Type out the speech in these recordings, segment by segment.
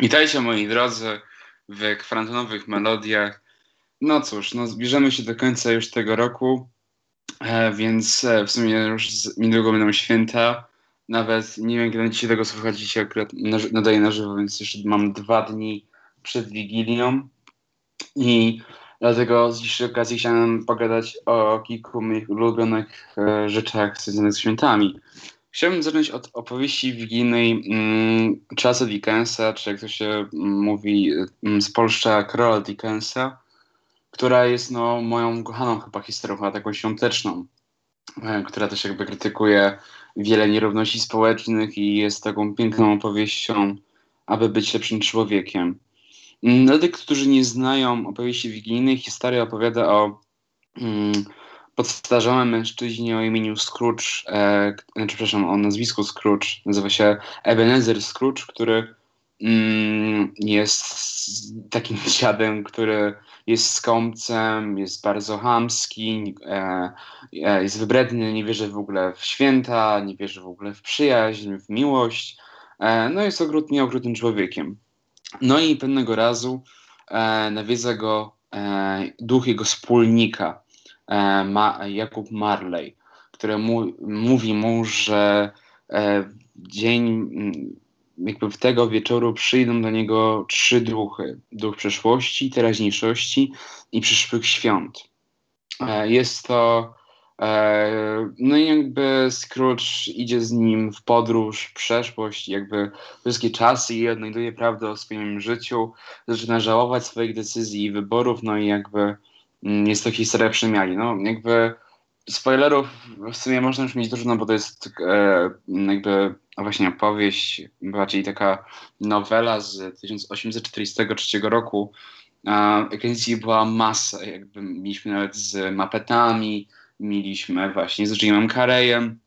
Witajcie moi drodzy w kwarantannowych melodiach. No cóż, no zbliżamy się do końca już tego roku, e, więc e, w sumie już niedługo będą święta. Nawet nie wiem, kiedy będziecie tego słuchać, dzisiaj akurat nadaję na żywo, więc jeszcze mam dwa dni przed Wigilią. I dlatego z dzisiejszej okazji chciałem pogadać o kilku moich ulubionych e, rzeczach związanych z świętami. Chciałbym zacząć od opowieści wigilijnej mm, Charlesa Dickensa, czy jak to się mówi mm, z Polszcza Karola Dickensa, która jest no, moją kochaną chyba historią, taką świąteczną, e, która też jakby krytykuje wiele nierówności społecznych i jest taką piękną opowieścią, aby być lepszym człowiekiem. Mm, dla tych, którzy nie znają opowieści wigilijnej, historia opowiada o mm, podstarzałym mężczyźnie o imieniu Scrooge, e, znaczy, przepraszam, o nazwisku Scrooge, nazywa się Ebenezer Scrooge, który mm, jest takim dziadem, który jest skąpcem, jest bardzo chamski, e, e, jest wybredny, nie wierzy w ogóle w święta, nie wierzy w ogóle w przyjaźń, w miłość. E, no jest okrutnie okrutnym człowiekiem. No i pewnego razu e, nawiedza go e, duch jego wspólnika, ma, Jakub Marley, który mu, mówi mu, że e, dzień, jakby w tego wieczoru przyjdą do niego trzy duchy. Duch przeszłości, teraźniejszości i przyszłych świąt. E, jest to no i jakby Scrooge idzie z nim w podróż, przeszłość, jakby wszystkie czasy i odnajduje prawdę o swoim życiu, zaczyna żałować swoich decyzji i wyborów, no i jakby Mm, jest to historia przemiani. No, jakby spoilerów w sumie można już mieć dużo, no bo to jest e, jakby właśnie opowieść, bardziej taka nowela z 1843 roku. Ekranizacji była masa, jakby mieliśmy nawet z mapetami, mieliśmy właśnie z Jimem Carreyem,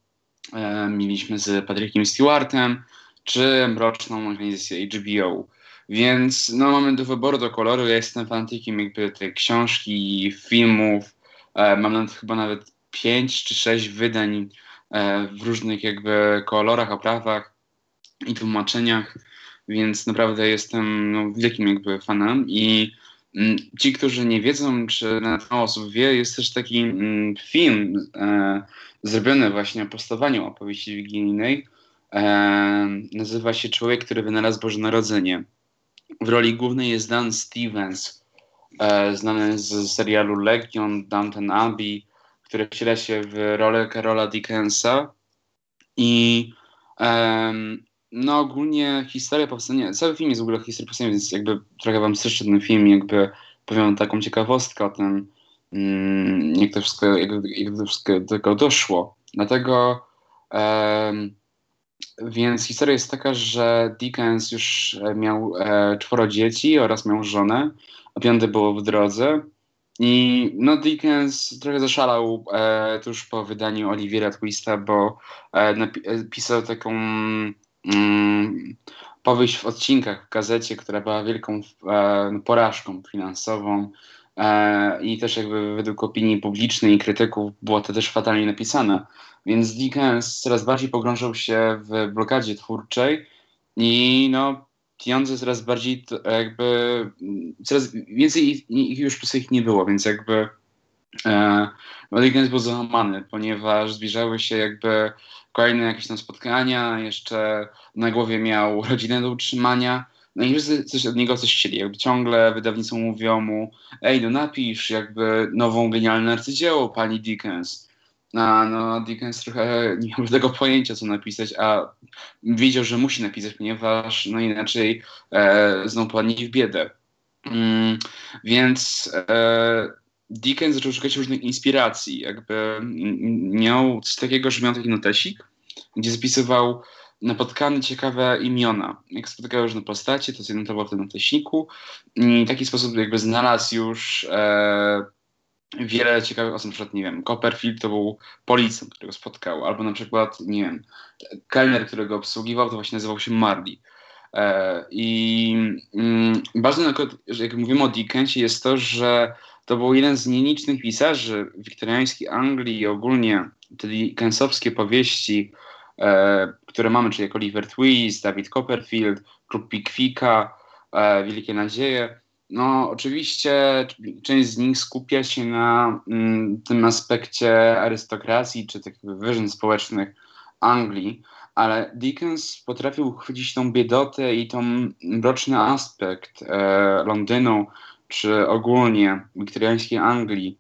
e, mieliśmy z Patrickiem Stewartem, czy mroczną ekranizację HBO. Więc no, mamy do wyboru, do koloru. Ja jestem fanatykiem jakby tej książki, filmów. E, mam nawet chyba nawet pięć czy sześć wydań e, w różnych jakby kolorach, oprawach i tłumaczeniach, więc naprawdę jestem no, wielkim jakby fanem i mm, Ci, którzy nie wiedzą, czy nawet mało osób wie, jest też taki mm, film e, zrobiony właśnie o powstawaniu opowieści wigilijnej. E, nazywa się Człowiek, który wynalazł Boże Narodzenie. W roli głównej jest Dan Stevens, e, znany z serialu Legion, Downton Abbey, który wciela się w rolę Carola Dickensa. I e, no ogólnie historia powstania, cały film jest w ogóle historią powstania, więc jakby trochę wam streszczę ten film, jakby powiem taką ciekawostkę o tym, mm, jak to wszystko, jak, jak to wszystko do tego doszło. Dlatego um, więc historia jest taka, że Dickens już e, miał e, czworo dzieci oraz miał żonę, a piąte było w drodze. I no Dickens trochę zaszalał e, tuż po wydaniu Oliviera Twista, bo e, napisał e, taką mm, powieść w odcinkach w gazecie, która była wielką e, porażką finansową. E, I też jakby według opinii publicznej i krytyków było to też fatalnie napisane. Więc Dickens coraz bardziej pogrążał się w blokadzie twórczej i no, pieniądze coraz bardziej jakby, coraz więcej ich już po ich nie było, więc jakby e, no, Dickens był załamany, ponieważ zbliżały się jakby kolejne jakieś tam spotkania, jeszcze na głowie miał rodzinę do utrzymania, no i wszyscy coś od niego coś chcieli, jakby ciągle wydawnictwo mówią mu, ej, no napisz jakby nową genialną arcydzieło pani Dickens. A no, Dickens trochę nie miał tego pojęcia, co napisać, a wiedział, że musi napisać, ponieważ no inaczej e, znowu padnie w biedę. Mm, więc e, Dickens zaczął szukać różnych inspiracji. Jakby miał coś takiego, że miał taki notesik, gdzie zapisywał napotkane ciekawe imiona. Jak spotykały różne postacie, to zanotował w tym notesiku i w taki sposób jakby znalazł już e, wiele ciekawych osób, na przykład, nie wiem, Copperfield to był policjant, którego spotkał, albo na przykład, nie wiem, kelner, którego obsługiwał, to właśnie nazywał się Marley. E, I mm, ważne, że jak mówimy o Dickensie, jest to, że to był jeden z nielicznych pisarzy wiktoriańskiej Anglii i ogólnie te Dickensowskie powieści, e, które mamy, czyli jak Oliver Twist, David Copperfield, Klub Pickwicka, e, Wielkie Nadzieje. No, oczywiście część z nich skupia się na mm, tym aspekcie arystokracji czy takich wyżyn społecznych Anglii, ale Dickens potrafił uchwycić tą biedotę i tą mroczny aspekt e, Londynu, czy ogólnie wiktoriańskiej Anglii.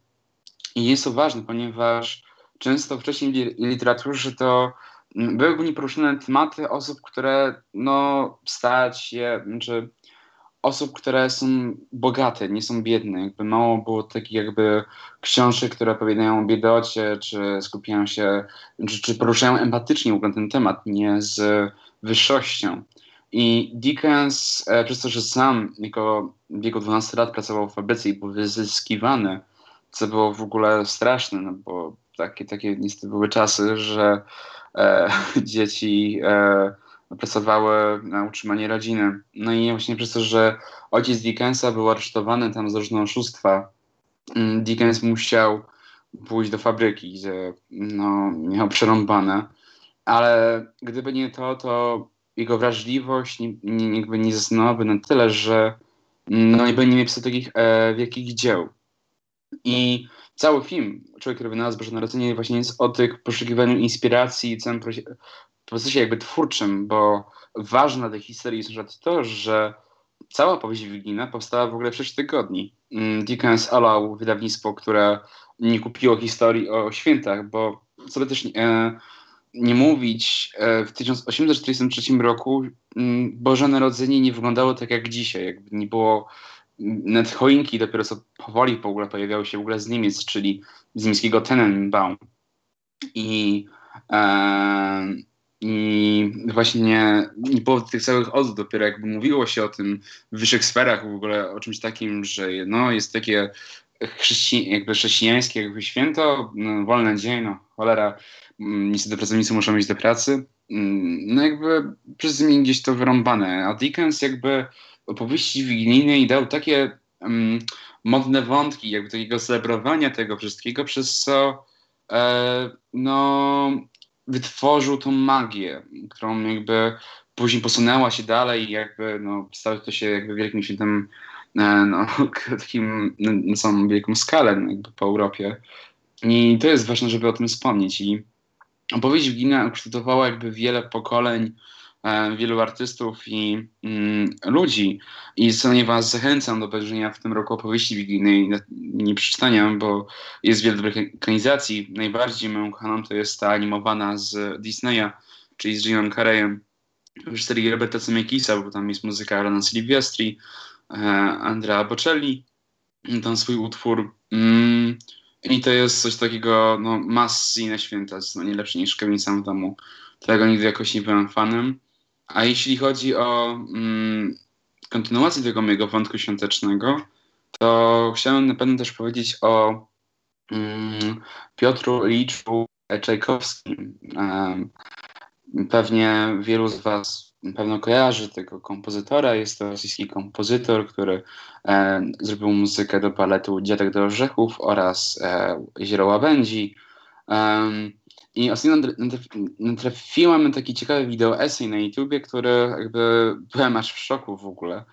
I jest to ważne, ponieważ często wcześniej w literaturze to były ogólnie poruszone tematy osób, które no, stać je, znaczy osób, które są bogate, nie są biedne. Jakby mało było takich jakby książek, które opowiadają o biedocie, czy skupiają się, czy, czy poruszają empatycznie w ogóle ten temat, nie z wyższością. I Dickens, e, przez to, że sam jako w wieku 12 lat pracował w fabryce i był wyzyskiwany, co było w ogóle straszne, no bo takie, takie niestety były czasy, że dzieci e, pracowały na utrzymanie rodziny. No i właśnie przez to, że ojciec Dickensa był aresztowany tam za różne oszustwa, mm, Dickens musiał pójść do fabryki, gdzie no, miał przerąbane. Ale gdyby nie to, to jego wrażliwość nie, nie, jakby nie zasnęłaby na tyle, że no, nie będzie pisał takich e, wielkich dzieł. I cały film, Człowiek, który wynalazł Boże Narodzenie, właśnie jest o tych poszukiwaniu inspiracji i całym procesie jakby twórczym, bo ważne tej historii jest to, że cała powieść Wigilijna powstała w ogóle w 6 tygodni. Mm, Dickens olał wydawnictwo, które nie kupiło historii o świętach, bo sobie też e, nie mówić, e, w 1843 roku mm, Boże Narodzenie nie wyglądało tak jak dzisiaj. Jakby nie było nawet choinki dopiero co powoli w ogóle pojawiały się w ogóle z Niemiec, czyli z niemieckiego Tenenbaum. I, e, i właśnie nie, było tych całych odwrót, dopiero jakby mówiło się o tym w wyższych sferach w ogóle, o czymś takim, że no, jest takie chrześci jakby chrześcijańskie jakby święto, no, wolny dzień, no cholera, mm, niestety pracownicy muszą iść do pracy. Mm, no jakby przez mnie gdzieś to wyrąbane. A Dickens jakby opowieści wigilijnej dał takie um, modne wątki, jakby takiego celebrowania tego wszystkiego, przez co e, no, wytworzył tą magię, którą jakby później posunęła się dalej i jakby no, stało to się jakby wielkim świętem e, no, takim no, na samą wielką skalę no, jakby po Europie. I to jest ważne, żeby o tym wspomnieć. I opowieść Wigina ukształtowała jakby wiele pokoleń wielu artystów i mm, ludzi. I serdecznie Was zachęcam do obejrzenia w tym roku opowieści wigilijnej, nie przeczytania, bo jest wiele dobrych ekranizacji. Najbardziej moją kochaną to jest ta animowana z Disneya, czyli z Jimem Carreyem w serii Roberta Zemeckisa, bo tam jest muzyka Alana Silvestri, e, Andrea Bocelli, tam swój utwór. Mm, I to jest coś takiego, no, massy na święta, no, nie lepsze niż Kevin sam w domu. Tego nigdy jakoś nie byłem fanem. A jeśli chodzi o mm, kontynuację tego mojego wątku świątecznego, to chciałem na pewno też powiedzieć o mm, Piotru Liczu Czajkowskim. Pewnie wielu z Was pewno kojarzy tego kompozytora. Jest to rosyjski kompozytor, który e, zrobił muzykę do baletu Dziadek do Orzechów oraz e, Jezioro Łabędzi. I ostatnio natrafiłem na taki ciekawy wideo essay na YouTubie, który jakby byłem aż w szoku w ogóle,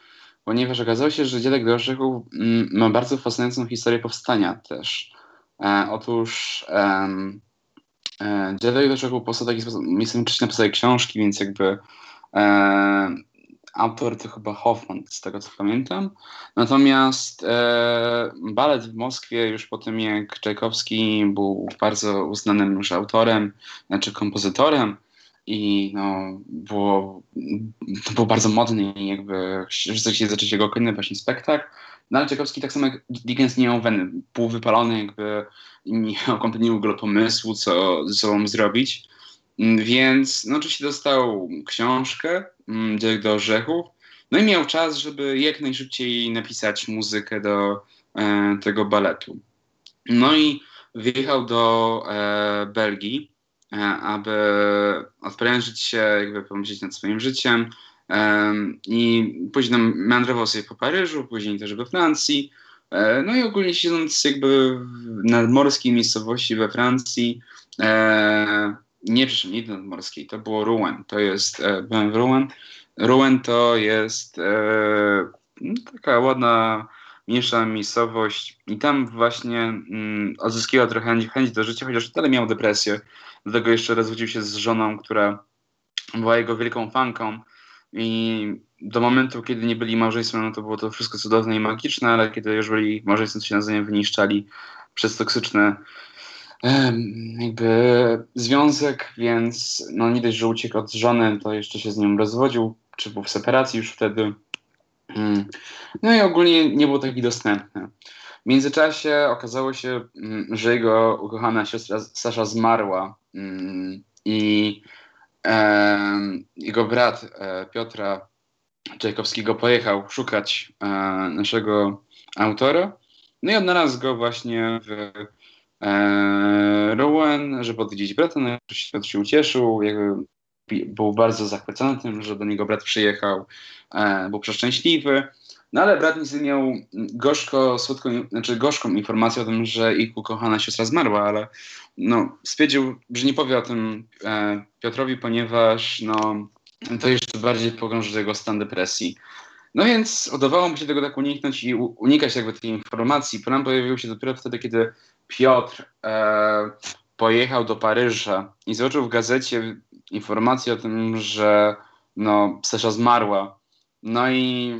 ponieważ okazało się, że Dziadek do Orzechów mm, ma bardzo fascynującą historię powstania też. E, otóż e, e, Dziadek do Orzechów powstał w taki sposób, jestem wcześniej napisał książki, więc jakby e, autor to chyba Hoffman, z tego co pamiętam. Natomiast e, balet w Moskwie już po tym, jak Czajkowski był bardzo uznanym już autorem, znaczy kompozytorem i no, było, to było bardzo modny i jakby wszyscy zacząć jego kolejny właśnie spektakl. No ale Czajkowski tak samo jak Dickens nie miał weny, półwypalony, jakby nie miał kompletnie w ogóle pomysłu, co ze sobą zrobić. Więc no, oczywiście dostał książkę, mm, do Orzechów, no i miał czas, żeby jak najszybciej napisać muzykę do e, tego baletu. No i wyjechał do e, Belgii, e, aby odprężyć się, jakby pomyśleć nad swoim życiem. E, I później meandrował sobie po Paryżu, później też we Francji. E, no i ogólnie siedząc jakby w nadmorskiej miejscowości we Francji, nie, nie nadmorskiej, to było Rouen. To jest, e, byłem w Rouen. Rouen to jest e, no, taka ładna, mniejsza miejscowość i tam właśnie mm, odzyskiwał trochę chęć, chęć do życia, chociaż dalej miał depresję. Do tego jeszcze rozwodził się z żoną, która była jego wielką fanką i do momentu, kiedy nie byli małżeństwem, no to było to wszystko cudowne i magiczne, ale kiedy już byli małżeństwem, to się nawzajem wyniszczali przez toksyczne jakby związek, więc no nie dość, że uciekł od żony, to jeszcze się z nią rozwodził, czy był w separacji już wtedy. Mm. No i ogólnie nie był taki dostępny. W międzyczasie okazało się, mm, że jego ukochana siostra Sasza zmarła mm, i jego brat e, Piotra Czajkowskiego pojechał szukać e, naszego autora. No i odnalazł go właśnie w Rowan, żeby odwiedzić brata. No i się ucieszył, jakby był bardzo zachwycony tym, że do niego brat przyjechał, e, był przeszczęśliwy. No ale brat nic miał gorzko, słodką, znaczy gorzką informację o tym, że ich ukochana siostra zmarła, ale no, stwierdził, że nie powie o tym e, Piotrowi, ponieważ no, to jeszcze bardziej pogrąży jego stan depresji. No więc udawało mu się tego tak uniknąć i unikać jakby tej informacji. Plan pojawił się dopiero wtedy, kiedy Piotr e, pojechał do Paryża i zobaczył w gazecie informację o tym, że no, Sasza zmarła. No i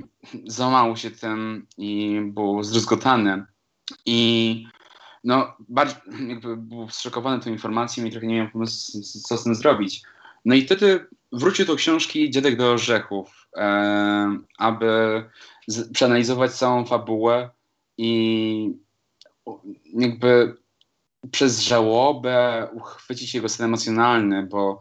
załamał się tym i był zdruzgotany. I no, bardziej jakby był zszokowany tą informacją i trochę nie miał pomysłu, co z tym zrobić. No i wtedy wrócił do książki Dziadek do orzechów, aby przeanalizować całą fabułę i jakby przez żałobę uchwycić jego stan emocjonalny, bo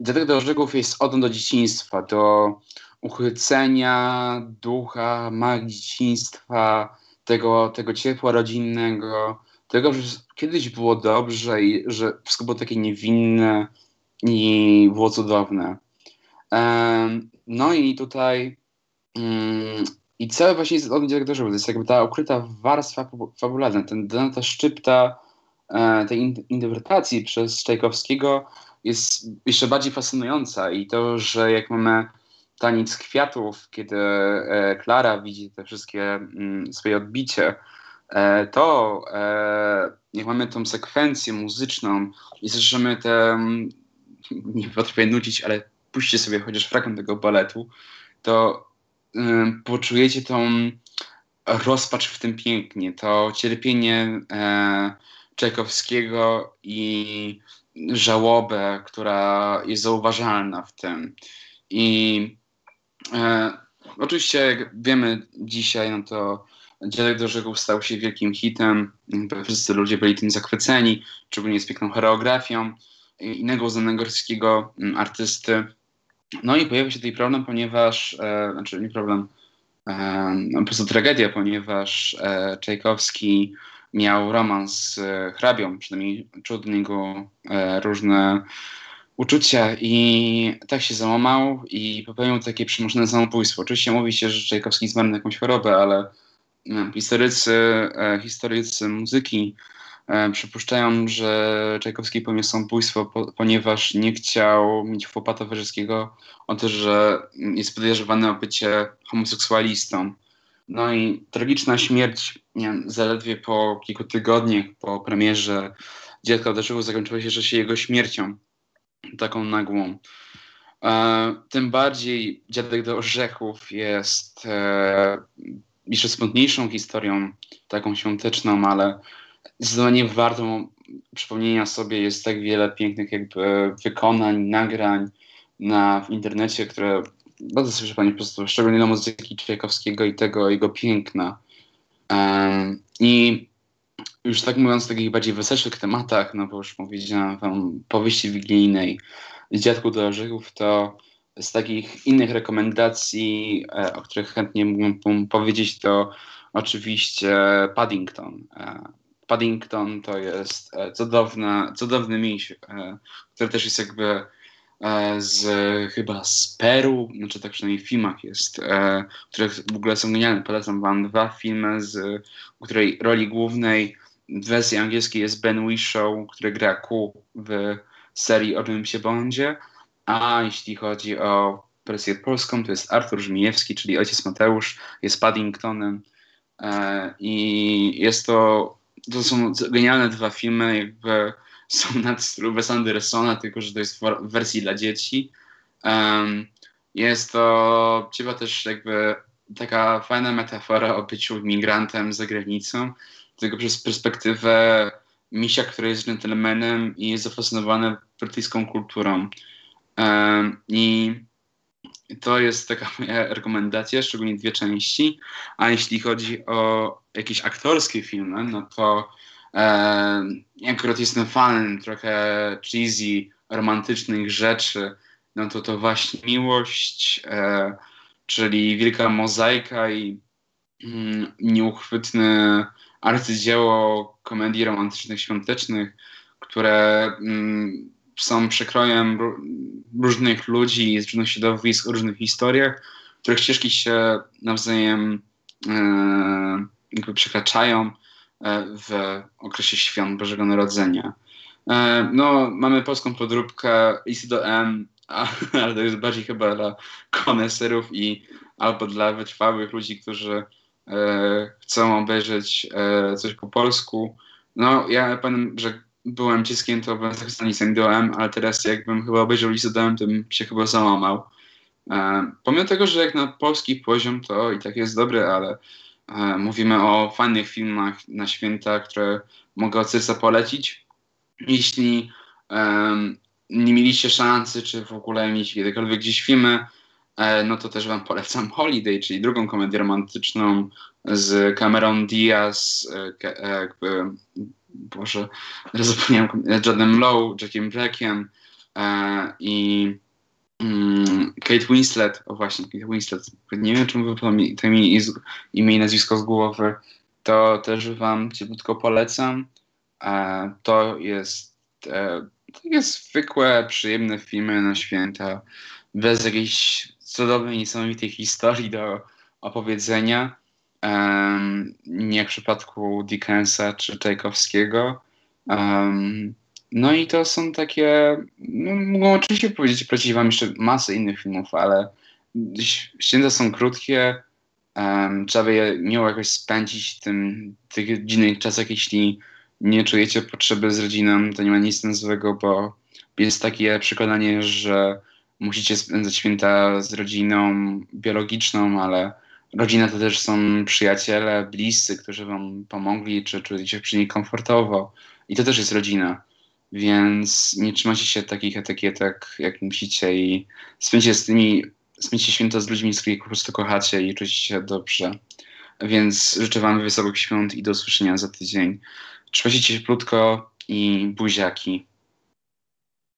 Dziadek do orzechów jest odą do dzieciństwa, do uchwycenia ducha, magii dzieciństwa, tego, tego ciepła rodzinnego, tego, że kiedyś było dobrze i że wszystko było takie niewinne i było cudowne. No i tutaj mm, i cały właśnie jest od dyrektorze, to jest jakby ta ukryta warstwa fabularna, ten, ta szczypta e, tej interpretacji przez Czajkowskiego jest jeszcze bardziej fascynująca i to, że jak mamy taniec kwiatów, kiedy e, Klara widzi te wszystkie mm, swoje odbicie, e, to jak mamy tą sekwencję muzyczną i słyszymy te, mm, nie potrafię nudzić, ale puśćcie sobie chociaż fragment tego baletu, to y, poczujecie tą rozpacz w tym pięknie, to cierpienie e, i żałobę, która jest zauważalna w tym. I e, oczywiście, jak wiemy dzisiaj, no to Dziadek do Rzeków stał się wielkim hitem. Wszyscy ludzie byli tym zachwyceni, szczególnie z piękną choreografią innego uznanego rosyjskiego mm, artysty. No i pojawił się tutaj problem, ponieważ, e, znaczy nie problem, e, no, po prostu tragedia, ponieważ e, Czajkowski miał romans z e, hrabią, przynajmniej czuł do niego e, różne uczucia i tak się załamał i popełnił takie przymuszone samobójstwo. Oczywiście mówi się, że Czajkowski zmarł na jakąś chorobę, ale no, historycy, e, historycy muzyki przypuszczają, że Czajkowski popełnił samobójstwo, po, ponieważ nie chciał mieć chłopa towarzyskiego, o to, że jest podejrzewany o bycie homoseksualistą. No i tragiczna śmierć nie, zaledwie po kilku tygodniach po premierze Dziadka Deszczu zakończyła się, że jego śmiercią, taką nagłą. E, tym bardziej Dziadek do Orzechów jest e, jeszcze smutniejszą historią, taką świąteczną, ale zdecydowanie warto przypomnienia sobie jest tak wiele pięknych jakby wykonań, nagrań na, w internecie, które bardzo słyszę Pani po prostu, szczególnie na muzyki Czajkowskiego i tego jego piękna. Um, I już tak mówiąc o takich bardziej weselszych tematach, no bo już powiedziałem Wam powieści wigilijnej z Dziadku do Orzechów, to z takich innych rekomendacji, e, o których chętnie mógłbym powiedzieć, to oczywiście Paddington. E, Paddington to jest e, cudowna, cudowny miś, e, który też jest jakby e, z chyba z Peru, znaczy tak przynajmniej w filmach jest, które w ogóle są genialne. Polecam wam dwa filmy, z której roli głównej w wersji angielskiej jest Ben Whishaw, który gra Q w serii o się Bondzie. A jeśli chodzi o wersję polską, to jest Artur Żmijewski, czyli ojciec Mateusz, jest Paddingtonem. E, I jest to, to są genialne dwa filmy, jakby są nad stylu Wes Andersona, tylko że to jest w wersji dla dzieci. Um, jest to chyba też jakby taka fajna metafora o byciu migrantem za granicą, tylko przez perspektywę misia, który jest gentlemanem i jest zafascynowany brytyjską kulturą. Um, I to jest taka moja rekomendacja, szczególnie dwie części. A jeśli chodzi o jakieś aktorskie filmy, no to um, akurat jestem fanem trochę cheesy, romantycznych rzeczy, no to to właśnie miłość, e, czyli wielka mozaika i mm, nieuchwytne arcydzieło komedii romantycznych, świątecznych, które mm, są przekrojem różnych ludzi z różnych środowisk, o różnych historiach, których ścieżki się nawzajem e, jakby przekraczają e, w okresie świąt Bożego Narodzenia. E, no, mamy polską podróbkę Listy do M, ale to jest bardziej chyba dla koneserów i albo dla wytrwałych ludzi, którzy chcą obejrzeć coś po polsku. No, ja pamiętam, że byłem dzieckiem, to byłem zachwycony Sandoem, ale teraz jakbym chyba obejrzał Lisodoem, to bym się chyba załamał. E, pomimo tego, że jak na polski poziom to i tak jest dobry, ale e, mówimy o fajnych filmach na święta, które mogę od serca polecić. Jeśli nie mieliście szansy, czy w ogóle mieć kiedykolwiek gdzieś filmy, e, no to też wam polecam Holiday, czyli drugą komedię romantyczną z Cameron Diaz, e, e, Boże, zapomniałem, Jadem Lowe, Jackiem Blackiem i mm, Kate Winslet, o właśnie, Kate Winslet, nie wiem, czemu wypadło to imię i nazwisko z głowy, to też wam ciepłutko polecam. To jest takie zwykłe, przyjemne filmy na święta, bez jakiejś cudownej, niesamowitej historii do opowiedzenia. Um, nie w przypadku Dickensa czy Czajkowskiego. Um, no i to są takie, no, mogą oczywiście powiedzieć, polecić wam jeszcze masę innych filmów, ale święta są krótkie, um, trzeba je miło jakoś spędzić w tym, tych dziwnych czasach, jeśli nie czujecie potrzeby z rodziną, to nie ma nic złego, bo jest takie przekonanie, że musicie spędzać święta z rodziną biologiczną, ale rodzina to też są przyjaciele, bliscy, którzy wam pomogli, czy czujecie się przy nich komfortowo. I to też jest rodzina. Więc nie trzymacie się takich etykietek, jak musicie i spędźcie z tymi, spędźcie święta z ludźmi, z których po prostu kochacie i czujecie się dobrze. Więc życzę wam wesołych świąt i do usłyszenia za tydzień. Trzymajcie się plutko i buziaki.